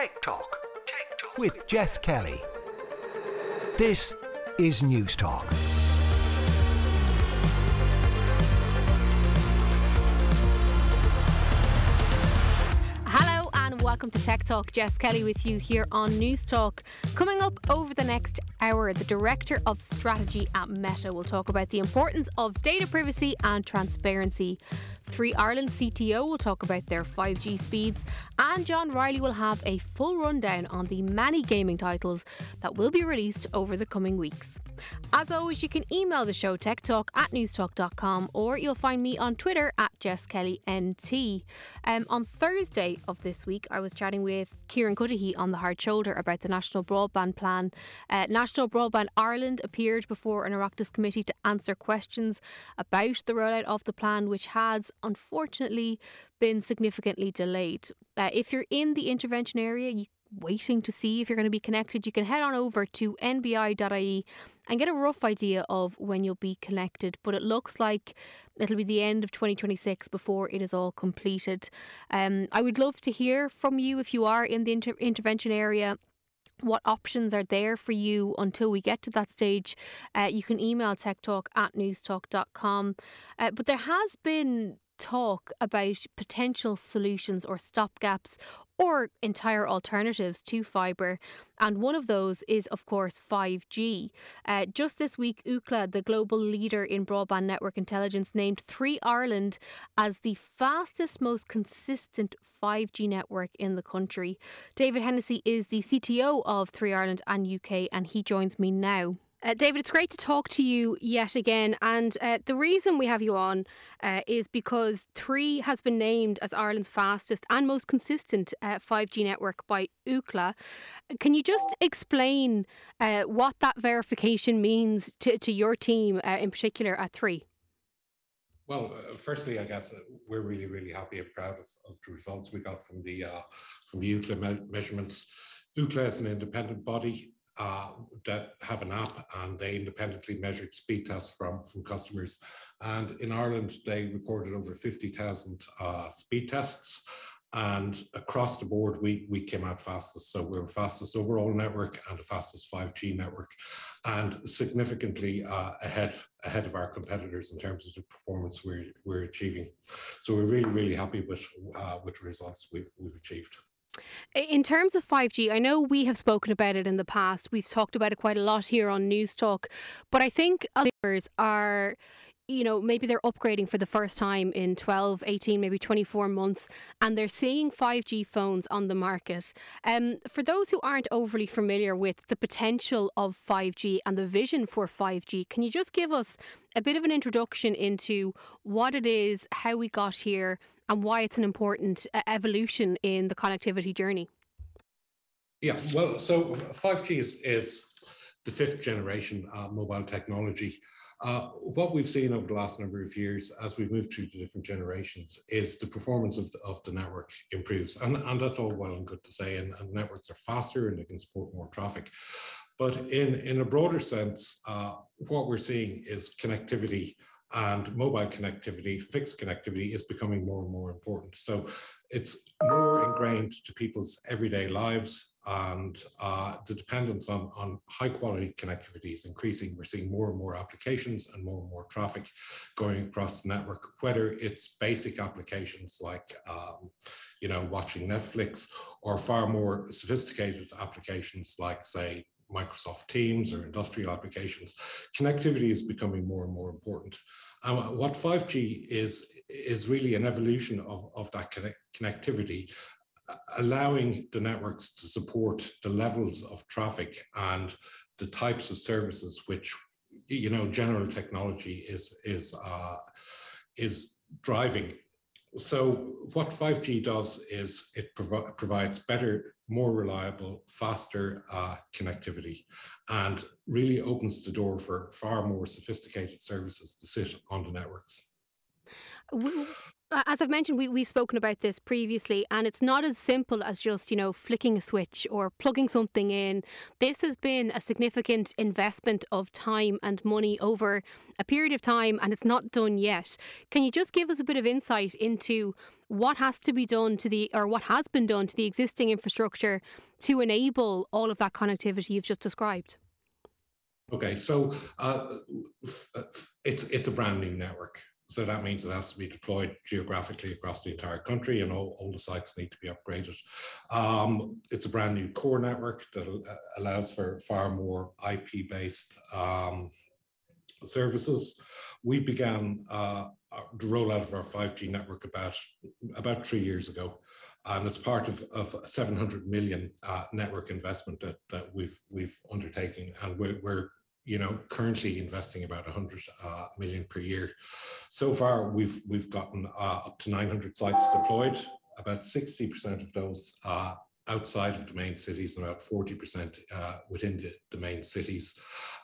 Tech Talk with Jess Kelly. This is News Talk. Welcome to Tech Talk. Jess Kelly with you here on News Talk. Coming up over the next hour, the Director of Strategy at Meta will talk about the importance of data privacy and transparency. Three Ireland CTO will talk about their 5G speeds, and John Riley will have a full rundown on the many gaming titles that will be released over the coming weeks. As always, you can email the show techtalk at newstalk.com or you'll find me on Twitter at JessKellyNT. Um, on Thursday of this week, I was chatting with Kieran Cuddihy on the Hard Shoulder about the National Broadband Plan. Uh, National Broadband Ireland appeared before an Oireachtas committee to answer questions about the rollout of the plan, which has unfortunately been significantly delayed. Uh, if you're in the intervention area, you waiting to see if you're going to be connected, you can head on over to nbi.ie and get a rough idea of when you'll be connected. But it looks like it'll be the end of 2026 before it is all completed. Um, I would love to hear from you if you are in the inter- intervention area what options are there for you until we get to that stage. Uh, you can email techtalk at newstalk.com. Uh, but there has been talk about potential solutions or stopgaps or entire alternatives to fibre. And one of those is, of course, 5G. Uh, just this week, Ookla, the global leader in broadband network intelligence, named Three Ireland as the fastest, most consistent 5G network in the country. David Hennessy is the CTO of Three Ireland and UK, and he joins me now. Uh, David, it's great to talk to you yet again. And uh, the reason we have you on uh, is because Three has been named as Ireland's fastest and most consistent 5G uh, network by Ookla. Can you just explain uh, what that verification means to, to your team uh, in particular at Three? Well, firstly, I guess we're really, really happy and proud of, of the results we got from the from the Ookla me- measurements. Ookla is an independent body uh, that have an app and they independently measured speed tests from, from customers. And in Ireland, they recorded over 50,000 uh, speed tests. And across the board, we, we came out fastest. So we were fastest overall network and the fastest 5G network, and significantly uh, ahead ahead of our competitors in terms of the performance we're, we're achieving. So we're really, really happy with uh, with the results we've, we've achieved. In terms of 5G, I know we have spoken about it in the past. We've talked about it quite a lot here on News Talk, but I think others are you know, maybe they're upgrading for the first time in 12, 18, maybe 24 months, and they're seeing 5G phones on the market. Um, for those who aren't overly familiar with the potential of 5G and the vision for 5G, can you just give us a bit of an introduction into what it is, how we got here, and why it's an important uh, evolution in the connectivity journey? Yeah, well, so 5G is, is the fifth generation uh, mobile technology. Uh, what we've seen over the last number of years as we've moved through the different generations is the performance of the, of the network improves. And, and that's all well and good to say. And, and networks are faster and they can support more traffic. But in, in a broader sense, uh, what we're seeing is connectivity and mobile connectivity, fixed connectivity is becoming more and more important. So it's more ingrained to people's everyday lives and uh, the dependence on, on high quality connectivity is increasing. We're seeing more and more applications and more and more traffic going across the network, whether it's basic applications like, um, you know, watching Netflix or far more sophisticated applications like, say, Microsoft Teams or industrial applications, connectivity is becoming more and more important. And what 5G is, is really an evolution of, of that connect connectivity, allowing the networks to support the levels of traffic and the types of services which, you know, general technology is, is, uh, is driving so what 5G does is it prov provides better, more reliable, faster uh, connectivity and really opens the door for far more sophisticated services to sit on the networks. As I've mentioned, we, we've spoken about this previously, and it's not as simple as just, you know, flicking a switch or plugging something in. This has been a significant investment of time and money over a period of time, and it's not done yet. Can you just give us a bit of insight into what has to be done to the, or what has been done to the existing infrastructure to enable all of that connectivity you've just described? Okay, so uh, it's it's a brand new network. So that means it has to be deployed geographically across the entire country and all, all the sites need to be upgraded. Um, it's a brand new core network that allows for far more IP-based um, services. We began uh, the rollout of our 5G network about, about three years ago. And it's part of, of 700 million uh, network investment that, that we've we've undertaken, and we're, we're you know, currently investing about 100 uh, million per year. So far, we've we've gotten uh, up to 900 sites deployed. About 60% of those uh, outside of the main cities and about 40% uh, within the, the, main cities.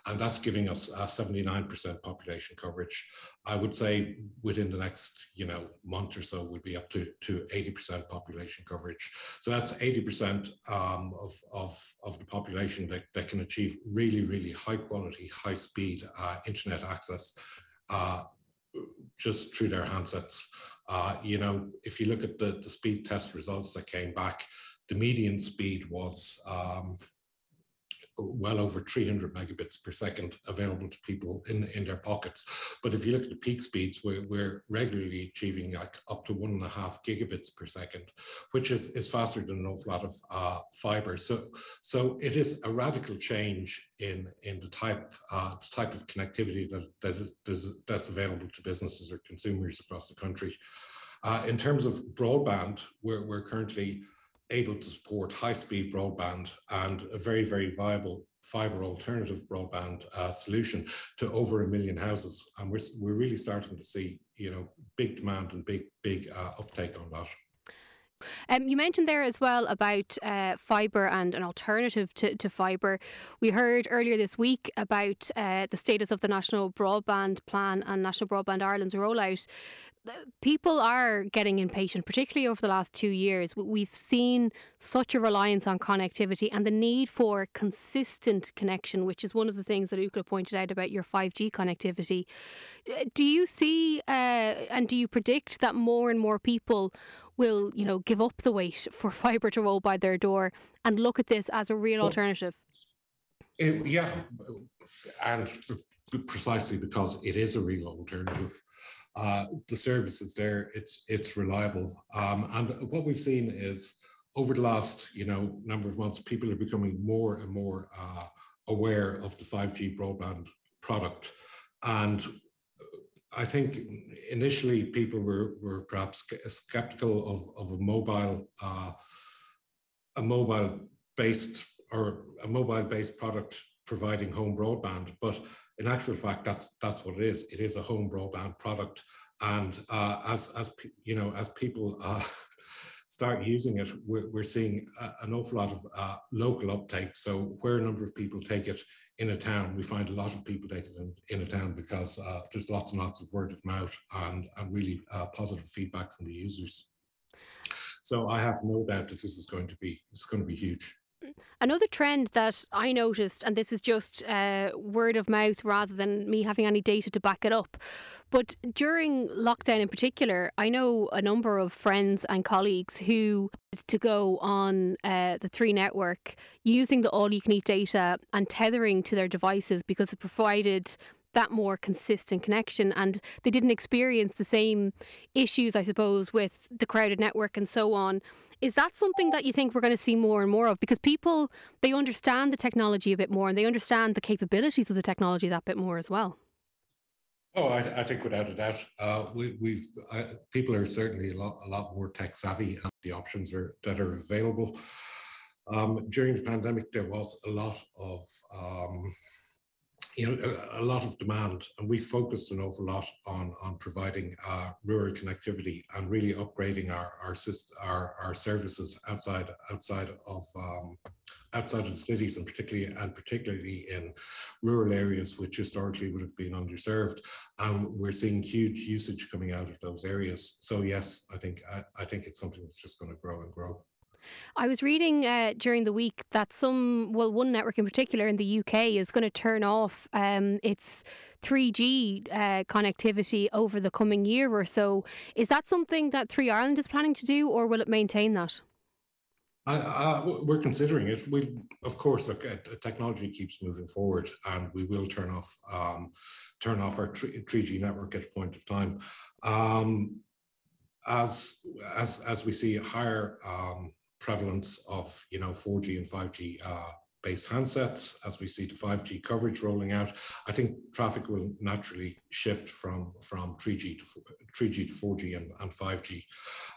And that's giving us 79% population coverage. I would say within the next, you know, month or so, we'll be up to, to 80% population coverage. So that's 80% um, of, of, of the population that, that can achieve really, really high quality, high speed uh, internet access uh, just through their handsets. Uh, you know, if you look at the, the speed test results that came back, the median speed was um, well over 300 megabits per second available to people in, in their pockets. But if you look at the peak speeds, we're, we're regularly achieving like up to one and a half gigabits per second, which is, is faster than an awful lot of uh, fiber. So, so it is a radical change in, in the type, uh, type of connectivity that, that is, that's available to businesses or consumers across the country. Uh, in terms of broadband, we're, we're currently able to support high-speed broadband and a very, very viable fiber alternative broadband uh, solution to over a million houses. And we're, we're really starting to see, you know, big demand and big, big uh, uptake on that. Um, you mentioned there as well about uh, fibre and an alternative to, to fibre. We heard earlier this week about uh, the status of the National Broadband Plan and National Broadband Ireland's rollout people are getting impatient, particularly over the last two years. We've seen such a reliance on connectivity and the need for consistent connection, which is one of the things that Ookla pointed out about your 5G connectivity. Uh, do you see uh, and do you predict that more and more people will, you know, give up the wait for fibre to roll by their door and look at this as a real well, alternative? It, yeah, and precisely because it is a real alternative uh, the service is there, it's it's reliable. Um, and what we've seen is over the last you know number of months, people are becoming more and more uh, aware of the 5G broadband product. And I think initially people were, were perhaps skeptical of, of a mobile uh, a mobile based or a mobile based product providing home broadband, but in actual fact, that's that's what it is. It is a home broadband product, and uh, as as you know, as people uh, start using it, we're, we're seeing a, an awful lot of uh, local uptake. So where a number of people take it in a town, we find a lot of people take it in, in a town because uh, there's lots and lots of word of mouth and and really uh, positive feedback from the users. So I have no doubt that this is going to be it's going to be huge. Another trend that I noticed, and this is just uh, word of mouth rather than me having any data to back it up, but during lockdown in particular, I know a number of friends and colleagues who to go on uh, the three network using the all you can eat data and tethering to their devices because it provided that more consistent connection and they didn't experience the same issues, I suppose, with the crowded network and so on. Is that something that you think we're going to see more and more of? Because people, they understand the technology a bit more and they understand the capabilities of the technology that bit more as well. Oh, I, I think without a doubt, uh, we, have uh, people are certainly a lot, a lot more tech savvy, and the options are that are available. Um, during the pandemic, there was a lot of um, you know, a, a, lot of demand, and we focused an awful lot on on providing uh, rural connectivity and really upgrading our our, our our services outside outside of um, outside of the cities, and particularly and particularly in rural areas which historically would have been underserved. And we're seeing huge usage coming out of those areas. So yes, I think I, I think it's something that's just going to grow and grow. I was reading uh, during the week that some, well, one network in particular in the UK is going to turn off um, its 3G uh, connectivity over the coming year or so. Is that something that Three Ireland is planning to do, or will it maintain that? we're considering it. We, of course, look, uh, technology keeps moving forward, and we will turn off um, turn off our 3G network at a point of time. Um, as as as we see a higher um, prevalence of you know 4G and 5G uh, based handsets as we see the 5G coverage rolling out, I think traffic will naturally shift from from 3G to 3G to 4G and, and 5G,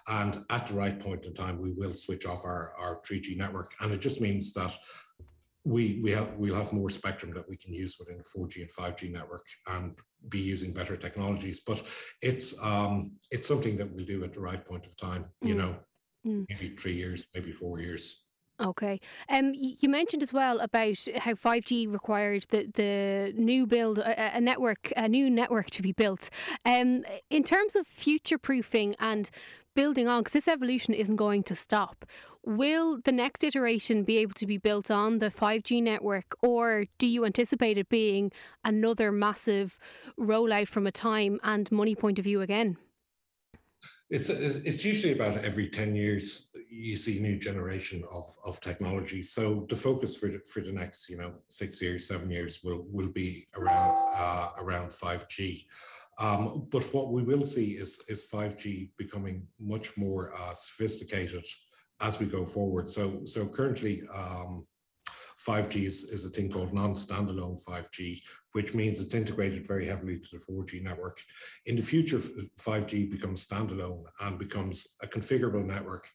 and at the right point in time we will switch off our our 3G network, and it just means that we we have we'll have more spectrum that we can use within a 4G and 5G network and be using better technologies. But it's um it's something that we'll do at the right point of time. You mm. know, mm. maybe three years, maybe four years. Okay. Um, you mentioned as well about how 5G required the, the new build, a, a network, a new network to be built. Um, in terms of future proofing and building on, because this evolution isn't going to stop, will the next iteration be able to be built on the 5G network, or do you anticipate it being another massive rollout from a time and money point of view again? It's it's usually about every ten years you see new generation of, of technology. So the focus for the, for the next you know six years, seven years will will be around uh, around five G. Um, but what we will see is is 5G becoming much more uh, sophisticated as we go forward. So so currently um, 5G is, is a thing called non-standalone 5G, which means it's integrated very heavily to the 4G network. In the future, 5G becomes standalone and becomes a configurable network.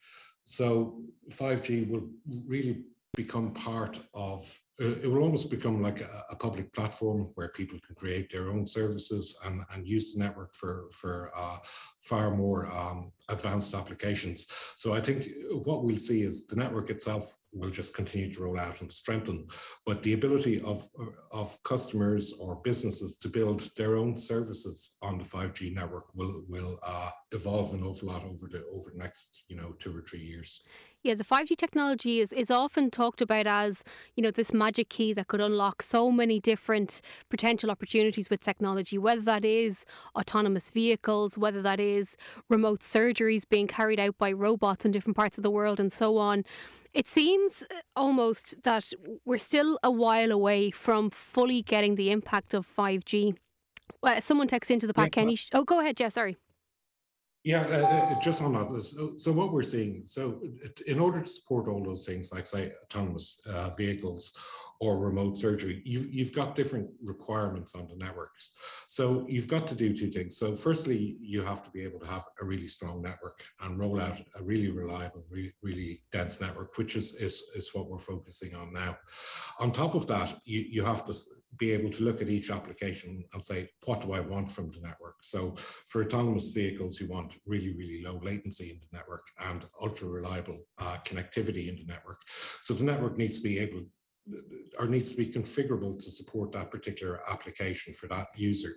So 5G will really become part of uh, it will almost become like a, a, public platform where people can create their own services and, and use the network for for uh, far more um, advanced applications. So I think what we'll see is the network itself will just continue to roll out and strengthen, but the ability of of customers or businesses to build their own services on the 5G network will will uh, evolve an awful lot over the over the next you know two or three years. Yeah, the 5G technology is, is often talked about as, you know, this magic key that could unlock so many different potential opportunities with technology, whether that is autonomous vehicles, whether that is remote surgeries being carried out by robots in different parts of the world, and so on. It seems uh, almost that we're still a while away from fully getting the impact of 5G. Uh, someone texts into the Pat yeah, oh, go ahead, Jess. Sorry. Yeah, uh, uh, just on that. So, so, what we're seeing, so in order to support all those things, like say autonomous uh, vehicles or remote surgery, you've, you've got different requirements on the networks. So you've got to do two things. So firstly, you have to be able to have a really strong network and roll out a really reliable, really, really dense network, which is, is, is what we're focusing on now. On top of that, you, you have to be able to look at each application and say, what do I want from the network? So for autonomous vehicles, you want really, really low latency in the network and ultra reliable uh, connectivity in the network. So the network needs to be able or needs to be configurable to support that particular application for that user.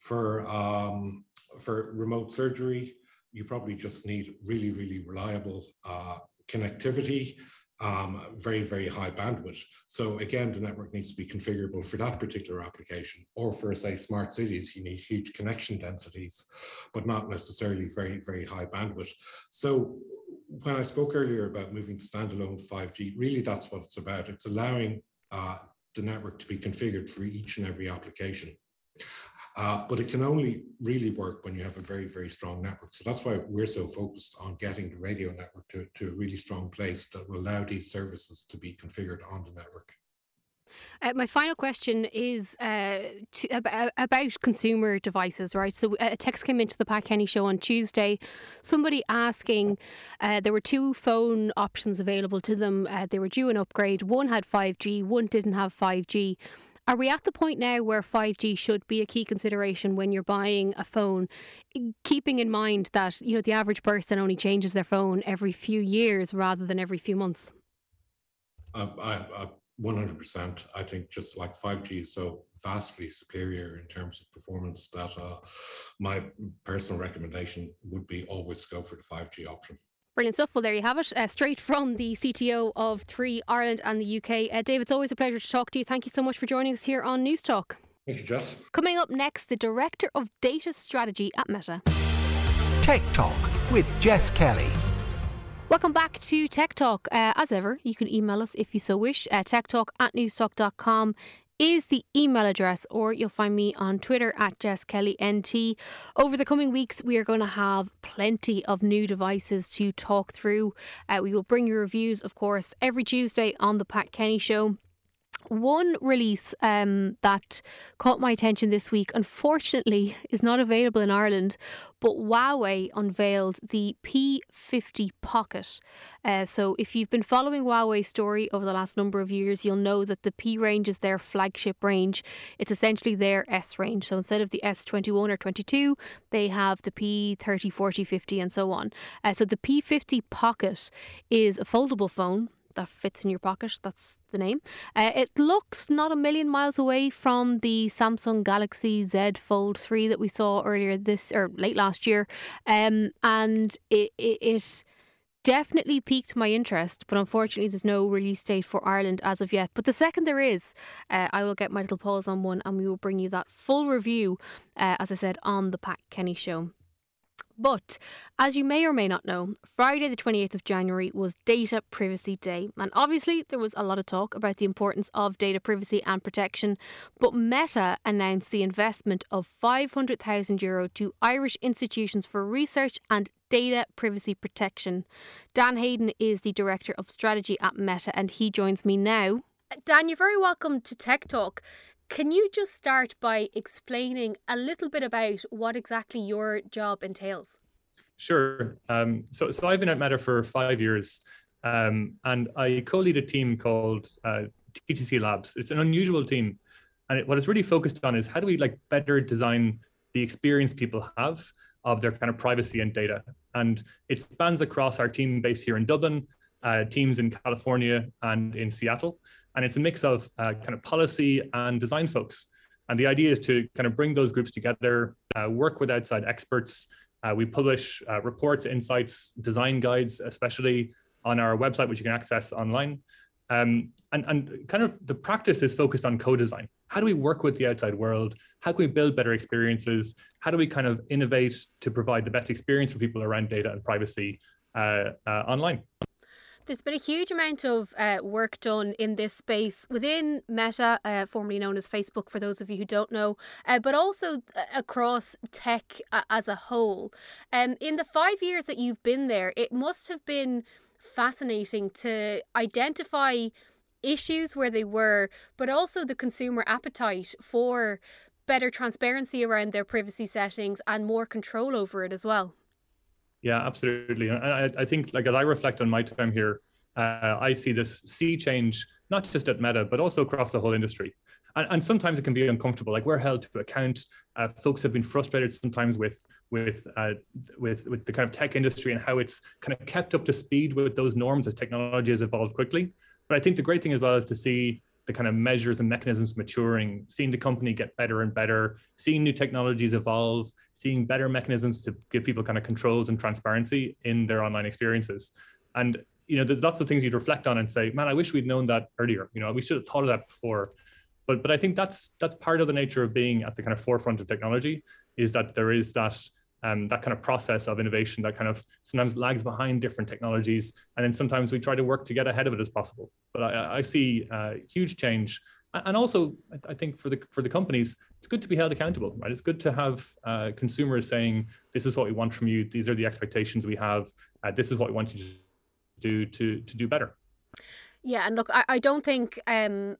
For um, for remote surgery, you probably just need really, really reliable uh, connectivity, um, very, very high bandwidth. So again, the network needs to be configurable for that particular application. Or for, say, smart cities, you need huge connection densities, but not necessarily very, very high bandwidth. So when I spoke earlier about moving to standalone 5G, really that's what it's about. It's allowing uh, the network to be configured for each and every application. Uh, but it can only really work when you have a very, very strong network. So that's why we're so focused on getting the radio network to, to a really strong place that will allow these services to be configured on the network. Uh, my final question is uh, to, about, about, consumer devices, right? So uh, a text came into the Pat Kenny show on Tuesday. Somebody asking, uh, there were two phone options available to them. Uh, they were due an upgrade. One had 5G, one didn't have 5G. Are we at the point now where 5G should be a key consideration when you're buying a phone, keeping in mind that you know the average person only changes their phone every few years rather than every few months? Uh, I, I 100%. I think just like 5G is so vastly superior in terms of performance that uh, my personal recommendation would be always go for the 5G option. Brilliant stuff. Well, there you have it. Uh, straight from the CTO of Three Ireland and the UK. Uh, Dave, it's always a pleasure to talk to you. Thank you so much for joining us here on Newstalk. Thank you, Jess. Coming up next, the Director of Data Strategy at Meta. Tech Talk with Jess Kelly. Welcome back to Tech Talk. Uh, as ever, you can email us if you so wish. Uh, techtalk at newstalk.com is the email address, or you'll find me on Twitter at Jess Kelly NT. Over the coming weeks, we are going to have plenty of new devices to talk through. Uh, we will bring you reviews, of course, every Tuesday on the Pat Kenny Show. One release um, that caught my attention this week, unfortunately, is not available in Ireland, but Huawei unveiled the P50 Pocket. Uh, so, if you've been following Huawei's story over the last number of years, you'll know that the P range is their flagship range. It's essentially their S range. So, instead of the S21 or 22, they have the P30, 40, 50, and so on. Uh, so, the P50 Pocket is a foldable phone that fits in your pocket. That's the name. Uh, it looks not a million miles away from the Samsung Galaxy Z Fold 3 that we saw earlier this or late last year. Um, and it, it, it definitely piqued my interest, but unfortunately, there's no release date for Ireland as of yet. But the second there is, uh, I will get my little paws on one and we will bring you that full review, uh, as I said, on the Pat Kenny Show. But as you may or may not know, Friday the 28th of January was Data Privacy Day. And obviously, there was a lot of talk about the importance of data privacy and protection. But Meta announced the investment of 500,000 euro to Irish institutions for research and data privacy protection. Dan Hayden is the Director of Strategy at Meta, and he joins me now. Dan, you're very welcome to Tech Talk. Can you just start by explaining a little bit about what exactly your job entails? Sure. Um, so, so I've been at Meta for five years, um, and I co-lead a team called uh, TTC Labs. It's an unusual team, and it, what it's really focused on is how do we like better design the experience people have of their kind of privacy and data. And it spans across our team based here in Dublin, uh, teams in California and in Seattle. And it's a mix of uh, kind of policy and design folks. And the idea is to kind of bring those groups together, uh, work with outside experts. Uh, we publish uh, reports, insights, design guides, especially on our website, which you can access online. Um, and, and kind of the practice is focused on co-design. How do we work with the outside world? How can we build better experiences? How do we kind of innovate to provide the best experience for people around data and privacy uh, uh, online? There's been a huge amount of uh, work done in this space within Meta, uh, formerly known as Facebook, for those of you who don't know, uh, but also uh, across tech uh, as a whole. Um, in the five years that you've been there, it must have been fascinating to identify issues where they were, but also the consumer appetite for better transparency around their privacy settings and more control over it as well. Yeah, absolutely. And I, I think, like, as I reflect on my time here, uh, I see this sea change, not just at Meta, but also across the whole industry. And, and sometimes it can be uncomfortable. Like we're held to account. Uh, folks have been frustrated sometimes with with uh, with with the kind of tech industry and how it's kind of kept up to speed with those norms as technology has evolved quickly. But I think the great thing as well is to see the kind of measures and mechanisms maturing, seeing the company get better and better, seeing new technologies evolve, seeing better mechanisms to give people kind of controls and transparency in their online experiences. And you know, there's lots of things you'd reflect on and say, man, I wish we'd known that earlier. You know, we should have thought of that before. But but I think that's that's part of the nature of being at the kind of forefront of technology is that there is that um, that kind of process of innovation that kind of sometimes lags behind different technologies. And then sometimes we try to work to get ahead of it as possible. But I, I see uh, huge change. And also, I think for the for the companies, it's good to be held accountable, right? It's good to have uh, consumers saying, "This is what we want from you. These are the expectations we have. Uh, this is what we want you to do to to do better." Yeah, and look, I, I don't think um,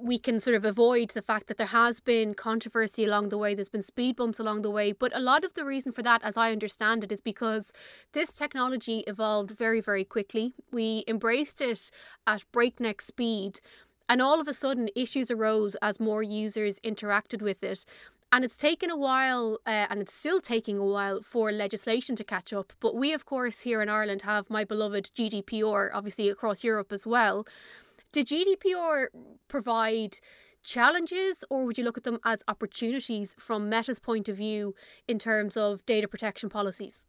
we can sort of avoid the fact that there has been controversy along the way, there's been speed bumps along the way. But a lot of the reason for that, as I understand it, is because this technology evolved very, very quickly. We embraced it at breakneck speed. And all of a sudden, issues arose as more users interacted with it. And it's taken a while, uh, and it's still taking a while for legislation to catch up. But we, of course, here in Ireland have my beloved GDPR, obviously across Europe as well. Did GDPR provide challenges or would you look at them as opportunities from Meta's point of view in terms of data protection policies?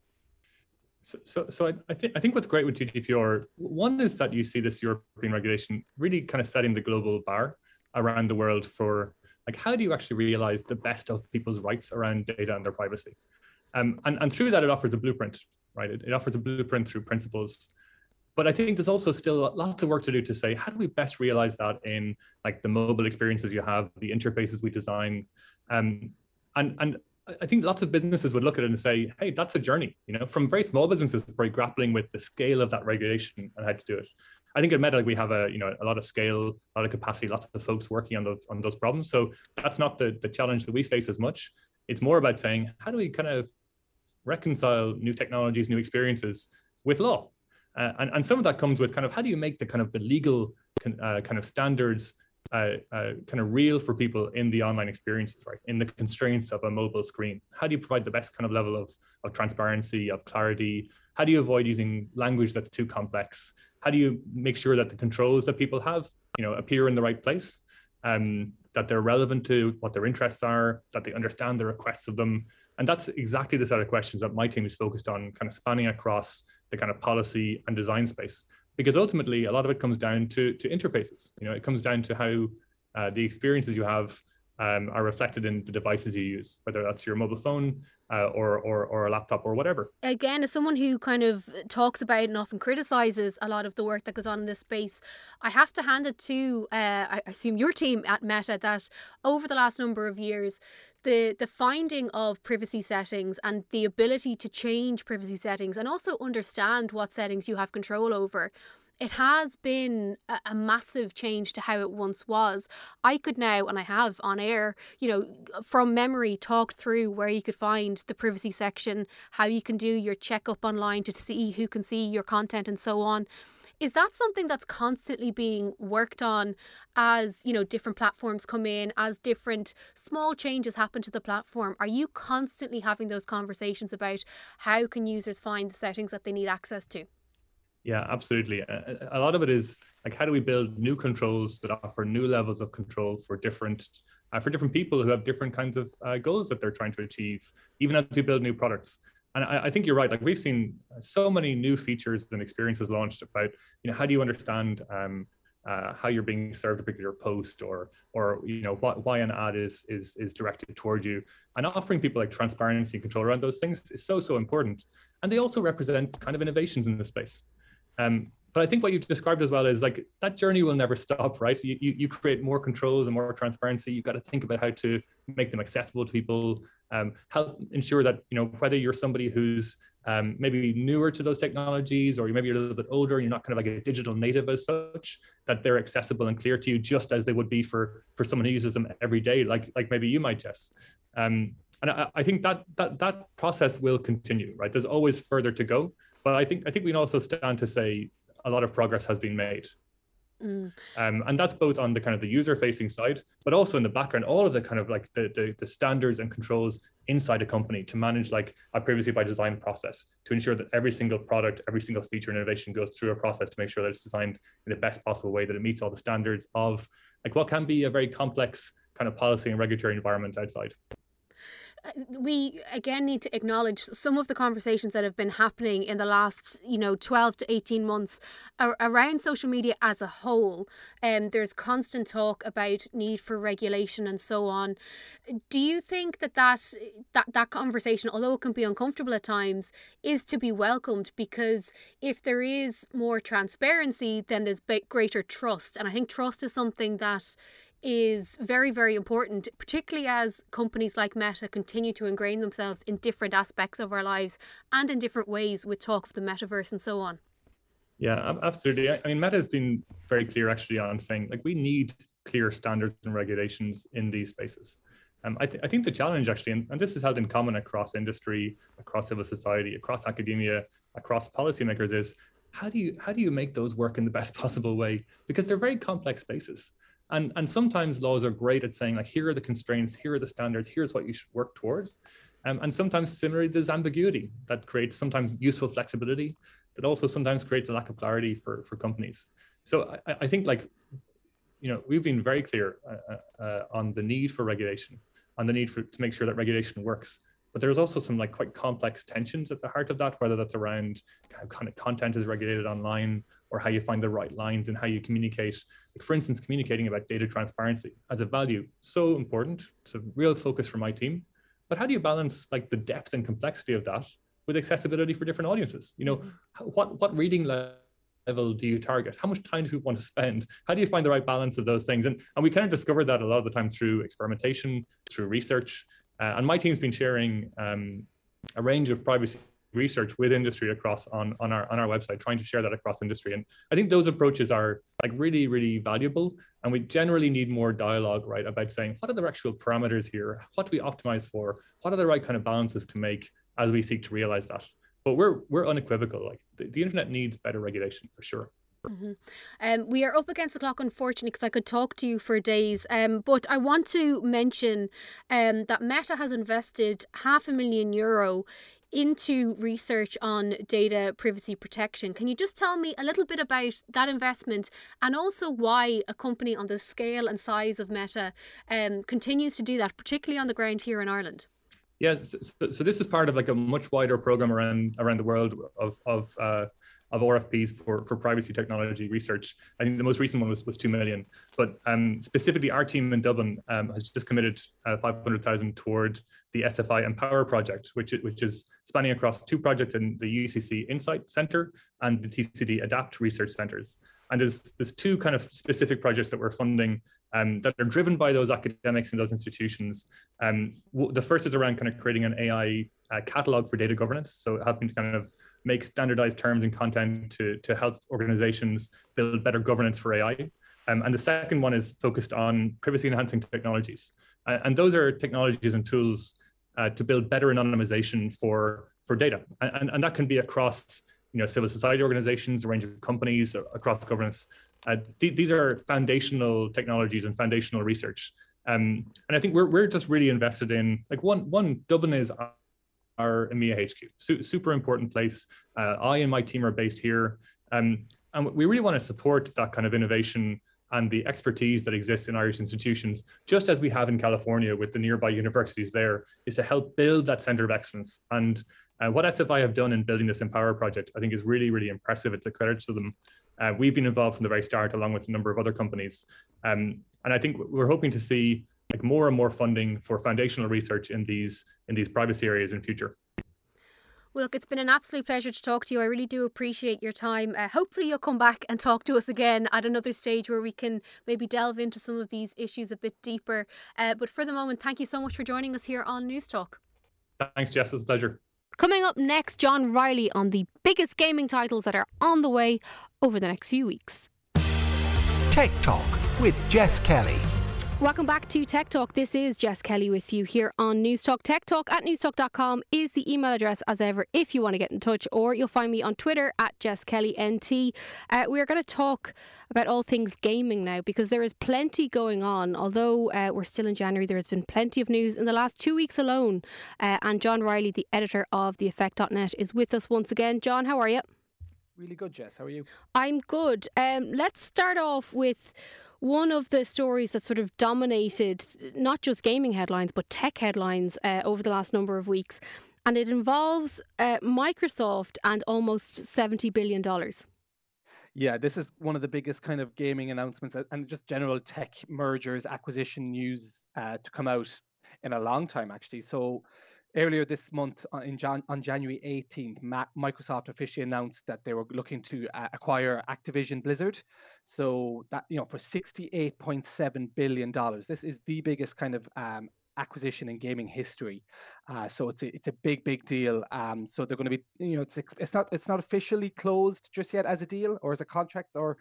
So, so, so I, I, think I think what's great with GDPR, one is that you see this European regulation really kind of setting the global bar around the world for like how do you actually realize the best of people's rights around data and their privacy, um, and and through that it offers a blueprint, right? It, it offers a blueprint through principles but I think there's also still lots of work to do to say how do we best realize that in like the mobile experiences you have, the interfaces we design, um, and and I think lots of businesses would look at it and say, hey, that's a journey, you know, from very small businesses very grappling with the scale of that regulation and how to do it. I think at Meta we have a you know a lot of scale, a lot of capacity, lots of folks working on those on those problems. So that's not the the challenge that we face as much. It's more about saying how do we kind of reconcile new technologies, new experiences with law uh, and, and some of that comes with kind of how do you make the kind of the legal uh, kind of standards uh, uh, kind of real for people in the online experiences, right? In the constraints of a mobile screen. How do you provide the best kind of level of, of transparency, of clarity? How do you avoid using language that's too complex? How do you make sure that the controls that people have, you know, appear in the right place? Um, that they're relevant to what their interests are, that they understand the requests of them, and that's exactly the set of questions that my team is focused on, kind of spanning across the kind of policy and design space. Because ultimately, a lot of it comes down to, to interfaces. You know, it comes down to how uh, the experiences you have um, are reflected in the devices you use, whether that's your mobile phone uh, or, or, or a laptop or whatever. Again, as someone who kind of talks about and often criticizes a lot of the work that goes on in this space, I have to hand it to, uh, I assume, your team at Meta that over the last number of years, the the finding of privacy settings and the ability to change privacy settings and also understand what settings you have control over it has been a, a, massive change to how it once was. I could now, and I have on air, you know, from memory, talk through where you could find the privacy section, how you can do your checkup online to see who can see your content, and so on. Is that something that's constantly being worked on as, you know, different platforms come in, as different small changes happen to the platform? Are you constantly having those conversations about how can users find the settings that they need access to? Yeah, absolutely. A, lot of it is like how do we build new controls that offer new levels of control for different uh, for different people who have different kinds of uh, goals that they're trying to achieve, even as we build new products and I, I, think you're right. Like we've seen so many new features and experiences launched about, you know, how do you understand um, uh, how you're being served a particular post, or or you know what, why an ad is is is directed toward you, and offering people like transparency and control around those things is so so important. And they also represent kind of innovations in the space. Um, but I think what you've described as well is like that journey will never stop, right? You, you, you create more controls and more transparency. You've got to think about how to make them accessible to people, um, help ensure that, you know, whether you're somebody who's um, maybe newer to those technologies or maybe you're a little bit older and you're not kind of like a digital native as such, that they're accessible and clear to you just as they would be for, for someone who uses them every day, like, like maybe you might, Jess. Um, and I, I think that, that, that process will continue, right? There's always further to go. But I think I think we can also stand to say a lot of progress has been made. Mm. Um, and that's both on the kind of the user facing side, but also in the background, all of the kind of like the, the, the standards and controls inside a company to manage like a privacy by design process to ensure that every single product, every single feature and innovation goes through a process to make sure that it's designed in the best possible way, that it meets all the standards of like what can be a very complex kind of policy and regulatory environment outside we again need to acknowledge some of the conversations that have been happening in the last you know 12 to 18 months around social media as a whole. Um, there's constant talk about need for regulation and so on. Do you think that that that, that conversation although it can be uncomfortable at times is to be welcomed? Because if there is more transparency then there's greater trust. And i think trust is something that is very, very important, particularly as companies like Meta continue to ingrain themselves in different aspects of our lives and in different ways with talk of the metaverse and so on. Yeah, absolutely. I mean, Meta has been very clear actually on saying like we need clear standards and regulations in these spaces. Um, I, th- I, think the challenge actually, and, and, this is held in common across industry, across civil society, across academia, across policymakers, is how do you how do you make those work in the best possible way? Because they're very complex spaces. And, and sometimes laws are great at saying like, here are the constraints, here are the standards, here's what you should work toward. Um, and sometimes similarly, there's ambiguity that creates sometimes useful flexibility that also sometimes creates a lack of clarity for, for companies. So I, I think like, you know, we've been very clear uh, uh, uh on the need for regulation, on the need for to make sure that regulation works but there's also some like quite complex tensions at the heart of that, whether that's around how kind of content is regulated online or how you find the right lines and how you communicate. Like for instance, communicating about data transparency as a value, so important. It's a real focus for my team. But how do you balance like the depth and complexity of that with accessibility for different audiences? You know, what what reading level do you target? How much time do you want to spend? How do you find the right balance of those things? And, and we kind of discovered that a lot of the time through experimentation, through research. Uh, and my team's been sharing um, a range of privacy research with industry across on, on our on our website, trying to share that across industry. And I think those approaches are like really, really valuable. And we generally need more dialogue, right, about saying what are the actual parameters here? What do we optimize for? What are the right kind of balances to make as we seek to realize that? But we're we're unequivocal. Like the, the internet needs better regulation for sure. Mm-hmm. Um, we are up against the clock, unfortunately, because I could talk to you for days. Um, but I want to mention um, that Meta has invested half a million euro into research on data privacy protection. Can you just tell me a little bit about that investment and also why a company on the scale and size of Meta um, continues to do that, particularly on the ground here in Ireland? Yes, so, so, this is part of like a much wider program around around the world of of uh, of RFPs for, for privacy technology research. I think the most recent one was, was 2 million, but um, specifically our team in Dublin um, has just committed uh, 500,000 toward the SFI Empower project, which, which is spanning across two projects in the UCC Insight Centre and the TCD Adapt Research Centres. And there's, there's two kind of specific projects that we're funding um, that are driven by those academics and those institutions. Um, the first is around kind of creating an AI uh, catalog for data governance. So helping to kind of make standardized terms and content to, to help organizations build better governance for AI. Um, and the second one is focused on privacy enhancing technologies. Uh, and those are technologies and tools uh, to build better anonymization for, for data. And, and that can be across you know, civil society organizations, a range of companies across governance. Uh, th- these are foundational technologies and foundational research. Um, and I think we're, we're just really invested in like one, one Dublin is our EMEA HQ. Su- super important place. Uh, I and my team are based here. Um, and we really want to support that kind of innovation and the expertise that exists in Irish institutions, just as we have in California with the nearby universities there, is to help build that center of excellence. And uh, what SFI have done in building this Empower project, I think, is really, really impressive. It's a credit to them. Uh, we've been involved from the very start, along with a number of other companies. Um, and I think we're hoping to see like more and more funding for foundational research in these in these privacy areas in future. Well, look, it's been an absolute pleasure to talk to you. I really do appreciate your time. Uh, hopefully, you'll come back and talk to us again at another stage where we can maybe delve into some of these issues a bit deeper. Uh, but for the moment, thank you so much for joining us here on News Talk. Thanks, Jess. It's a pleasure. Coming up next, John Riley on the biggest gaming titles that are on the way over the next few weeks. Tech Talk with Jess Kelly. Welcome back to Tech Talk. This is Jess Kelly with you here on Newstalk. Tech Talk at newstalk.com is the email address as ever if you want to get in touch, or you'll find me on Twitter at Jess Kelly NT. Uh, we are going to talk about all things gaming now because there is plenty going on. Although uh, we're still in January, there has been plenty of news in the last two weeks alone. Uh, and John Riley, the editor of The Effect.net, is with us once again. John, how are you? Really good, Jess. How are you? I'm good. Um, let's start off with one of the stories that sort of dominated not just gaming headlines but tech headlines uh, over the last number of weeks, and it involves uh, Microsoft and almost seventy billion dollars. Yeah, this is one of the biggest kind of gaming announcements and just general tech mergers, acquisition news uh, to come out in a long time, actually. So, earlier this month, uh, in Jan- on January 18th, Ma- Microsoft officially announced that they were looking to uh, acquire Activision Blizzard. So that you know, for 68.7 billion dollars, this is the biggest kind of um, acquisition in gaming history. Uh, so it's a, it's a big big deal. Um, so they're going to be you know it's it's not it's not officially closed just yet as a deal or as a contract or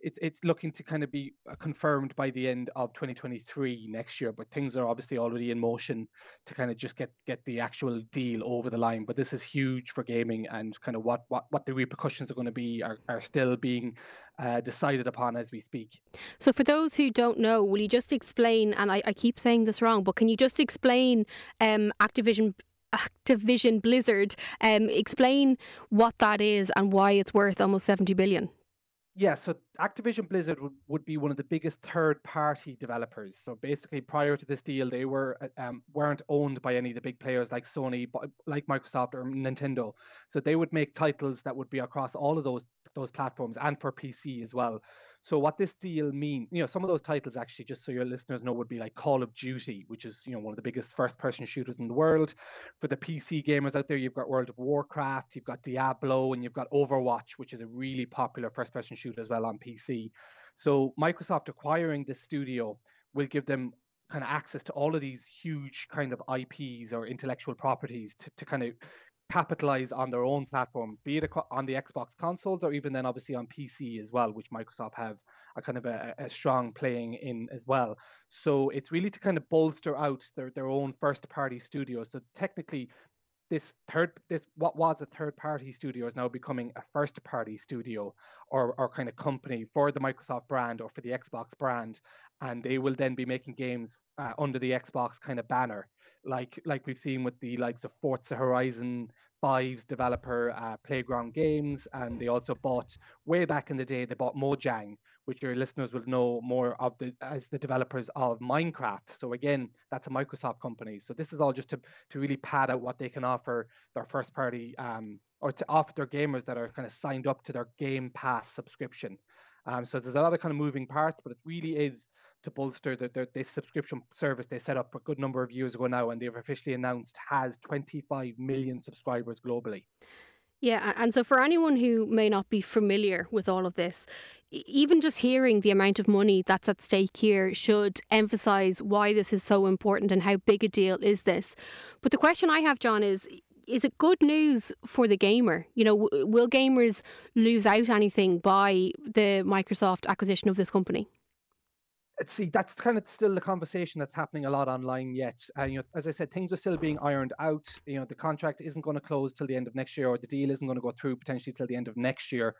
it's it's looking to kind of be uh, confirmed by the end of 2023 next year. But things are obviously already in motion to kind of just get get the actual deal over the line. But this is huge for gaming, and kind of what what what the repercussions are going to be are, are still being uh, decided upon as we speak. So, for those who don't know, will you just explain? And I, I keep saying this wrong, but can you just explain um, Activision Activision Blizzard. Um, explain what that is and why it's worth almost 70 billion. Yeah, so Activision Blizzard would, would be one of the biggest third-party developers. So basically, prior to this deal, they were uh, um, weren't owned by any of the big players like Sony, like Microsoft or Nintendo. So they would make titles that would be across all of those those platforms and for PC as well. So what this deal mean, you know, some of those titles actually, just so your listeners know, would be like Call of Duty, which is you know one of the biggest first-person shooters in the world. For the PC gamers out there, you've got World of Warcraft, you've got Diablo, and you've got Overwatch, which is a really popular first-person shooter as well on PC. So Microsoft acquiring this studio will give them kind of access to all of these huge kind of IPs or intellectual properties to, to kind of capitalize on their own platforms, be it on the Xbox consoles or even then obviously on PC as well, which Microsoft have a kind of a, a, strong playing in as well. So it's really to kind of bolster out their, their own first party studios. So technically this third this what was a third party studio is now becoming a first party studio or or kind of company for the Microsoft brand or for the Xbox brand and they will then be making games uh, under the Xbox kind of banner like like we've seen with the likes of Forza Horizon 5's developer uh, Playground Games and they also bought way back in the day they bought Mojang which your listeners will know more of the as the developers of Minecraft. So again, that's a Microsoft company. So this is all just to to really pad out what they can offer their first party um, or to offer their gamers that are kind of signed up to their Game Pass subscription. Um, so there's a lot of kind of moving parts, but it really is to bolster the, the, this subscription service they set up a good number of years ago now, and they've officially announced has 25 million subscribers globally. Yeah, and so for anyone who may not be familiar with all of this, even just hearing the amount of money that's at stake here should emphasize why this is so important and how big a deal is this. But the question I have, John, is is it good news for the gamer? You know, will gamers lose out anything by the Microsoft acquisition of this company? See that's kind of still the conversation that's happening a lot online yet uh, you know as i said things are still being ironed out you know the contract isn't going to close till the end of next year or the deal isn't going to go through potentially till the end of next year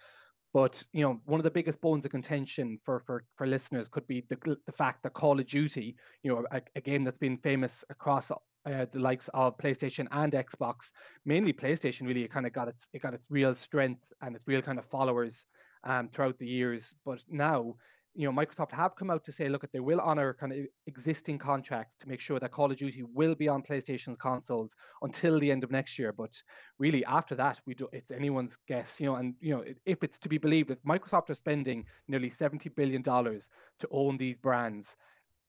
but you know, one of the biggest bones of contention for for for listeners could be the the fact that Call of Duty, you know, a, a game that's been famous across uh, the likes of PlayStation and Xbox, mainly PlayStation, really it kind of got its it got its real strength and its real kind of followers um, throughout the years. But now you know, Microsoft have come out to say, look, at they will honor kind of existing contracts to make sure that Call of Duty will be on PlayStation's consoles until the end of next year. But really, after that, we do it's anyone's guess, you know. And you know, if it's to be believed that Microsoft are spending nearly seventy billion dollars to own these brands,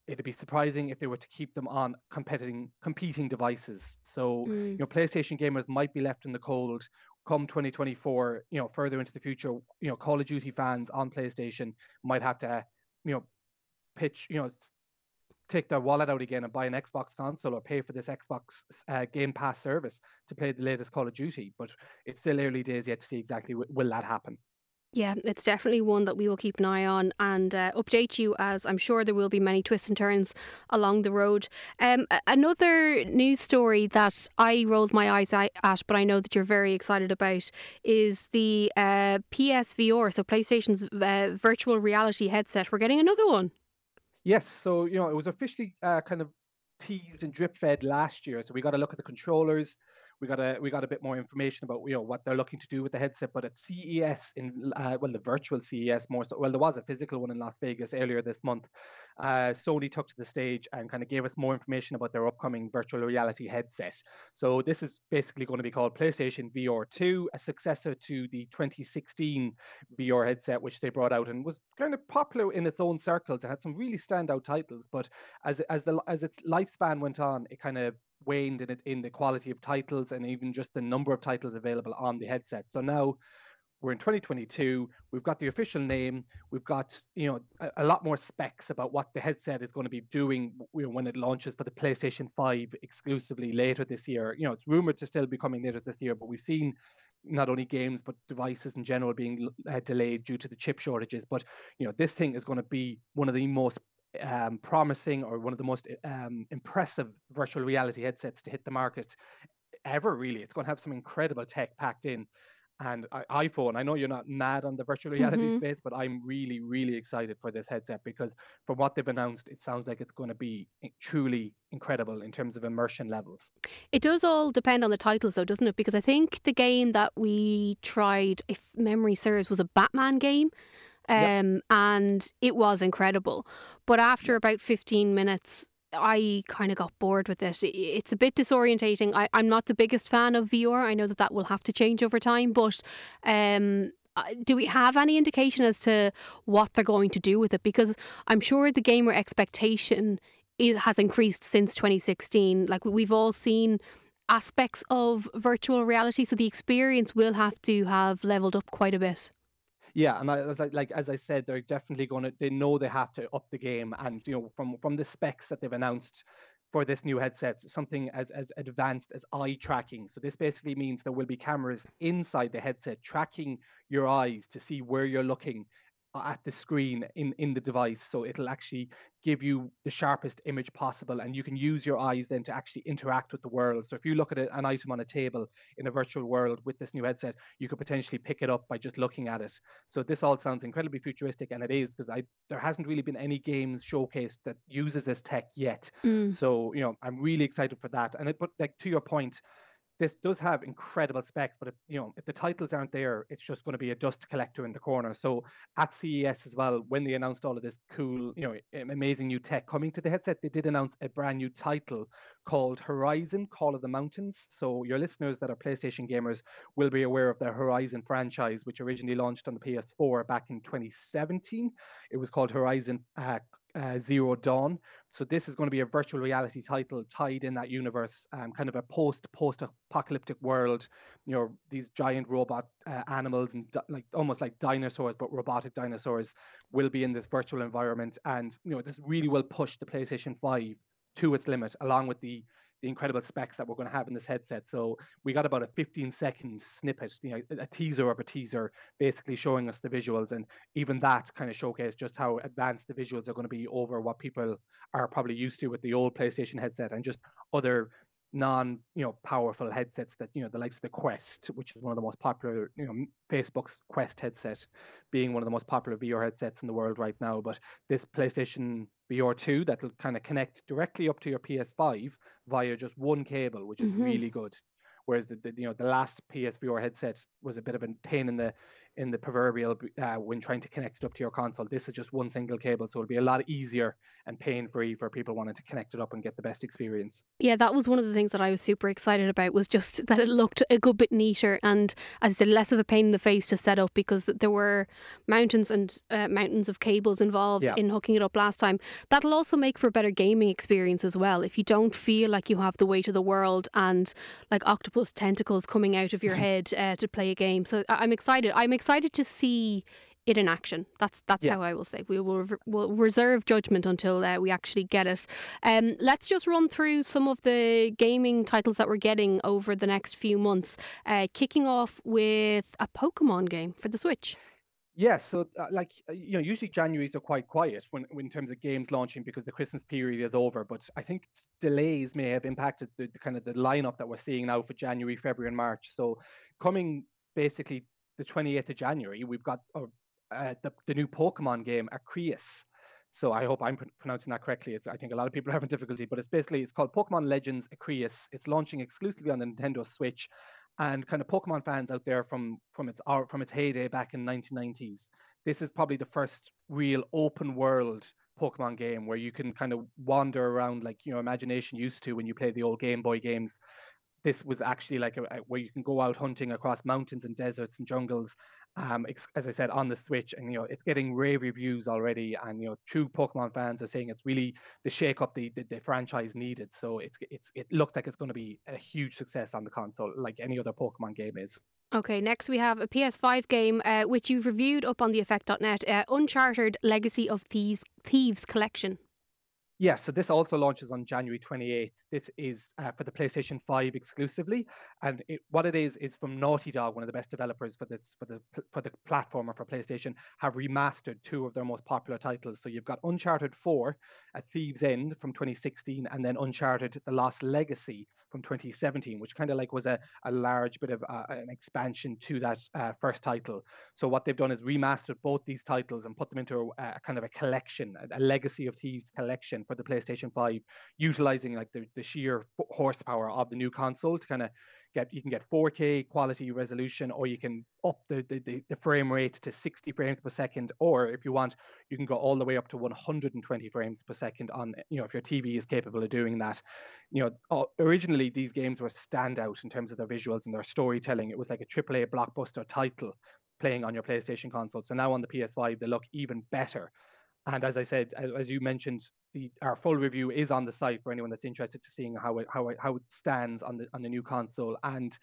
it'd be surprising if they were to keep them on competing competing devices. So mm. you know, PlayStation gamers might be left in the cold come 2024, you know, further into the future, you know, Call of Duty fans on PlayStation might have to, you know, pitch, you know, take their wallet out again and buy an Xbox console or pay for this Xbox uh, Game Pass service to play the latest Call of Duty. But it's still early days yet to see exactly w- will that happen. Yeah, it's definitely one that we will keep an eye on and uh, update you as I'm sure there will be many twists and turns along the road. Um, another news story that I rolled my eyes at, but I know that you're very excited about, is the uh, PSVR, so PlayStation's uh, virtual reality headset. We're getting another one. Yes, so you know it was officially uh, kind of teased and drip fed last year. So we got to look at the controllers we got a we got a bit more information about you know what they're looking to do with the headset. But at CES in uh, well the virtual CES more so well there was a physical one in Las Vegas earlier this month. Uh, Sony took to the stage and kind of gave us more information about their upcoming virtual reality headset. So this is basically going to be called PlayStation VR 2, a successor to the 2016 VR headset which they brought out and was kind of popular in its own circles. It had some really standout titles, but as as the as its lifespan went on, it kind of waned in it in the quality of titles and even just the number of titles available on the headset. So now we're in 2022. We've got the official name. We've got you know a, a, lot more specs about what the headset is going to be doing when it launches for the PlayStation 5 exclusively later this year. You know, it's rumored to still be coming later this year, but we've seen not only games but devices in general being uh, delayed due to the chip shortages. But you know, this thing is going to be one of the most um, promising or one of the most um, impressive virtual reality headsets to hit the market ever. Really, it's going to have some incredible tech packed in. And iPhone, I know you're not mad on the virtual reality mm-hmm. space, but I'm really, really excited for this headset because from what they've announced, it sounds like it's going to be truly incredible in terms of immersion levels. It does all depend on the titles, though, doesn't it? Because I think the game that we tried, if memory serves, was a Batman game um, yep. and it was incredible. But after about 15 minutes, I kind of got bored with it. It's a bit disorientating. I, I'm not the biggest fan of VR. I know that that will have to change over time, but um, uh, do we have any indication as to what they're going to do with it? Because I'm sure the gamer expectation is, has increased since 2016. Like we've all seen aspects of virtual reality, so the experience will have to have leveled up quite a bit. Yeah, and as I, like as I said, they're definitely going to. They know they have to up the game, and you know, from from the specs that they've announced for this new headset, something as as advanced as eye tracking. So this basically means there will be cameras inside the headset tracking your eyes to see where you're looking at the screen in in the device so it'll actually give you the sharpest image possible and you can use your eyes then to actually interact with the world. So if you look at an item on a table in a virtual world with this new headset you could potentially pick it up by just looking at it. So this all sounds incredibly futuristic and it is because i there hasn't really been any games showcased that uses this tech yet. Mm. so you know i'm really excited for that. And it but like to your point this does have incredible specs, but if, you know if the titles aren't there, it's just going to be a dust collector in the corner. So at CES as well, when they announced all of this cool, you know, amazing new tech coming to the headset, they did announce a brand new title called Horizon: Call of the Mountains. So your listeners that are PlayStation gamers will be aware of the Horizon franchise, which originally launched on the PS4 back in 2017. It was called Horizon uh, uh, Zero Dawn. So this is going to be a virtual reality title tied in that universe, um, kind of a post post apocalyptic world. You know, these giant robot uh, animals and di- like almost like dinosaurs, but robotic dinosaurs will be in this virtual environment, and you know this really will push the PlayStation Five to its limit, along with the the incredible specs that we're going to have in this headset. So we got about a 15 second snippet, you know, a teaser of a teaser, basically showing us the visuals, and even that kind of showcased just how advanced the visuals are going to be over what people are probably used to with the old PlayStation headset, and just other non you know powerful headsets that you know the likes of the quest which is one of the most popular you know facebook's quest headset being one of the most popular vr headsets in the world right now but this playstation VR2 that'll kind of connect directly up to your PS5 via just one cable, which is mm-hmm. really good. Whereas the, the, you know the last PSVR headset was a bit of a pain in the in the proverbial uh, when trying to connect it up to your console. This is just one single cable, so it'll be a lot easier and pain free for people wanting to connect it up and get the best experience. Yeah, that was one of the things that I was super excited about was just that it looked a good bit neater and, as I said, less of a pain in the face to set up because there were mountains and uh, mountains of cables involved yeah. in hooking it up last time. That'll also make for a better gaming experience as well. If you don't feel like you have the weight of the world and like octopus tentacles coming out of your head uh, to play a game, so I'm excited. I'm excited excited to see it in action. That's that's yeah. how I will say. We will we'll reserve judgment until uh, we actually get it. Um, let's just run through some of the gaming titles that we're getting over the next few months. Uh, kicking off with a Pokemon game for the Switch. Yeah, so uh, like uh, you know, usually January's are quite quiet when, when in terms of games launching because the Christmas period is over. But I think delays may have impacted the, the kind of the lineup that we're seeing now for January, February, and March. So coming basically the 28th of January, we've got uh, uh, the, the new Pokemon game, Arceus. So I hope I'm pr- pronouncing that correctly. It's, I think a lot of people are having difficulty, but it's basically it's called Pokemon Legends Arceus. It's launching exclusively on the Nintendo Switch, and kind of Pokemon fans out there from from its from its heyday back in 1990s. This is probably the first real open world Pokemon game where you can kind of wander around like your imagination used to when you play the old Game Boy games this was actually like a, a, where you can go out hunting across mountains and deserts and jungles um, as I said, on the Switch, and you know it's getting rave reviews already, and you know true Pokemon fans are saying it's really the shake up the, the, the franchise needed. So it's it's it looks like it's going to be a huge success on the console, like any other Pokemon game is. Okay, next we have a PS5 game uh, which you've reviewed up on the Effect.net, uh, Uncharted Legacy of Thieves Thieves Collection. Yeah, so this also launches on January 28th. This is uh, for the PlayStation 5 exclusively, and it, what it is is from Naughty Dog, one of the best developers for this for the for the platformer for PlayStation, have remastered two of their most popular titles. So you've got Uncharted 4, A Thief's End from 2016, and then Uncharted: The Lost Legacy from 2017, which kind of like was a, a large bit of uh, an expansion to that uh, first title. So what they've done is remastered both these titles and put them into a, a kind of a collection, a, a Legacy of Thieves collection for the PlayStation 5, utilizing like the, the sheer horsepower of the new console to kind of get you can get 4K quality resolution, or you can up the, the, the frame rate to 60 frames per second, or if you want, you can go all the way up to 120 frames per second on you know if your TV is capable of doing that. You know, originally these games were standout in terms of their visuals and their storytelling. It was like a AAA blockbuster title playing on your PlayStation console. So now on the PS5, they look even better. And as I said, as you mentioned, the our full review is on the site for anyone that's interested to seeing how it how it how it stands on the on the new console. And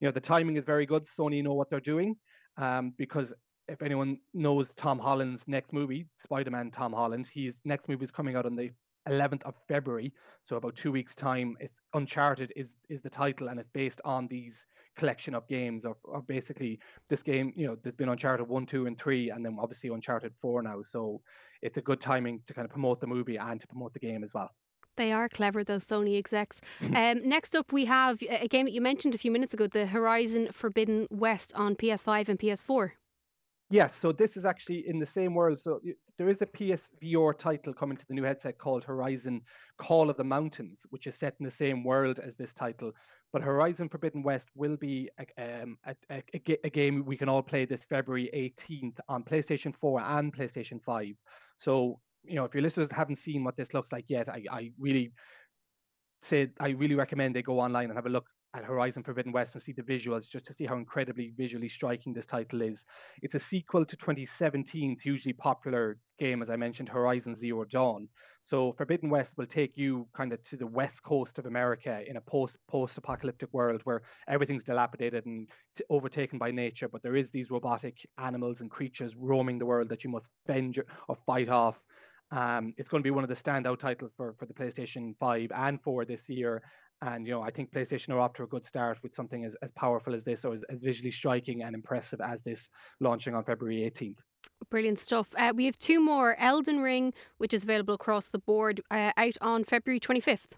you know the timing is very good. Sony know what they're doing um, because if anyone knows Tom Holland's next movie, Spider-Man Tom Holland, his next movie is coming out on the 11th of February, so about two weeks' time. It's Uncharted is is the title, and it's based on these collection of games, or, or basically this game. You know, there's been Uncharted one, two, and three, and then obviously Uncharted four now. So it's a good timing to kind of promote the movie and to promote the game as well. They are clever, those Sony execs. um, next up, we have a game that you mentioned a few minutes ago the Horizon Forbidden West on PS5 and PS4. Yes, so this is actually in the same world. So there is a PSVR title coming to the new headset called Horizon Call of the Mountains, which is set in the same world as this title. But Horizon Forbidden West will be a, um, a, a, a, game we can all play this February 18th on PlayStation 4 and PlayStation 5. So, you know, if your listeners haven't seen what this looks like yet, I, I really say I really recommend they go online and have a look at Horizon Forbidden West and see the visuals just to see how incredibly visually striking this title is. It's a sequel to 2017's hugely popular game, as I mentioned, Horizon Zero Dawn. So Forbidden West will take you kind of to the west coast of America in a post post apocalyptic world where everything's dilapidated and t- overtaken by nature, but there is these robotic animals and creatures roaming the world that you must fend or fight off. Um, it's going to be one of the standout titles for, for the PlayStation 5 and 4 this year. And you know, I think PlayStation are off to a good start with something as, as powerful as this, or as, as visually striking and impressive as this, launching on February 18th. Brilliant stuff. Uh, we have two more Elden Ring, which is available across the board, uh, out on February 25th.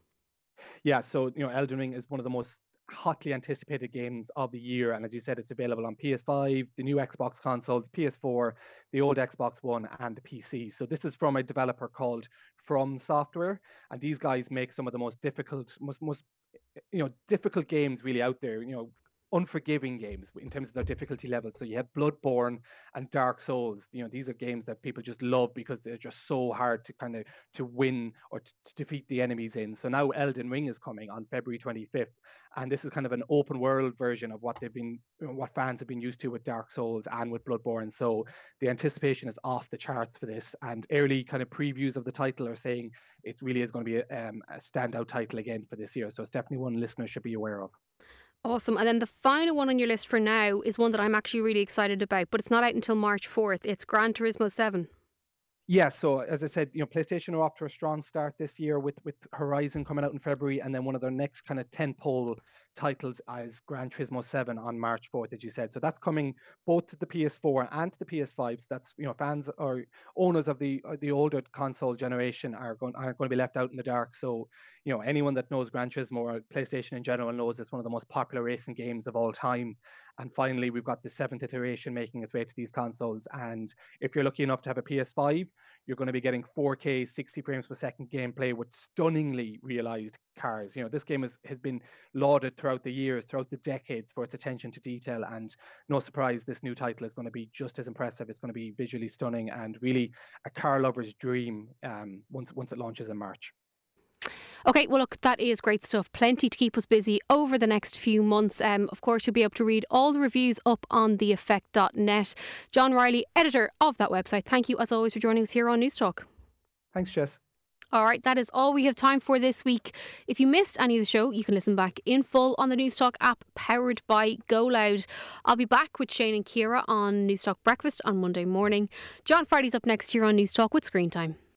Yeah, so you know, Elden Ring is one of the most hotly anticipated games of the year. And as you said, it's available on PS5, the new Xbox consoles, PS4, the old Xbox One, and the PC. So this is from a developer called From Software, and these guys make some of the most difficult, most most you know difficult games really out there. You know, unforgiving games in terms of their difficulty levels. So you have Bloodborne and Dark Souls. You know, these are games that people just love because they're just so hard to kind of to win or to, to defeat the enemies in. So now Elden Ring is coming on February 25th, and this is kind of an open world version of what they've been, what fans have been used to with Dark Souls and with Bloodborne. So the anticipation is off the charts for this, and early kind of previews of the title are saying it really is going to be a, um, a standout title again for this year. So it's definitely one listeners should be aware of. Awesome. And then the final one on your list for now is one that I'm actually really excited about, but it's not out until March 4th. It's Gran Turismo 7. Yeah, so as I said, you know, PlayStation are off to a strong start this year with with Horizon coming out in February, and then one of their next kind of tentpole titles is Gran Turismo 7 on March 4th, as you said. So that's coming both to the PS4 and to the PS5. So that's you know fans or owners of the the older console generation are going aren't going to be left out in the dark. So you know anyone that knows Gran Turismo or PlayStation in general knows it's one of the most popular racing games of all time. And finally, we've got the seventh iteration making its way to these consoles. And if you're lucky enough to have a PS5, you're going to be getting 4K, 60 frames per second gameplay with stunningly realized cars. You know, this game has, has been lauded throughout the years, throughout the decades for its attention to detail. And no surprise, this new title is going to be just as impressive. It's going to be visually stunning and really a car lover's dream um, once once it launches in March. Okay, well, look, that is great stuff. Plenty to keep us busy over the next few months. Um, of course, you'll be able to read all the reviews up on theeffect.net. John Riley, editor of that website, thank you as always for joining us here on News Talk. Thanks, Jess. All right, that is all we have time for this week. If you missed any of the show, you can listen back in full on the Newstalk app powered by Go Loud. I'll be back with Shane and Ciara on Newstalk Breakfast on Monday morning. John Friday's up next here on Newstalk with Screen Time.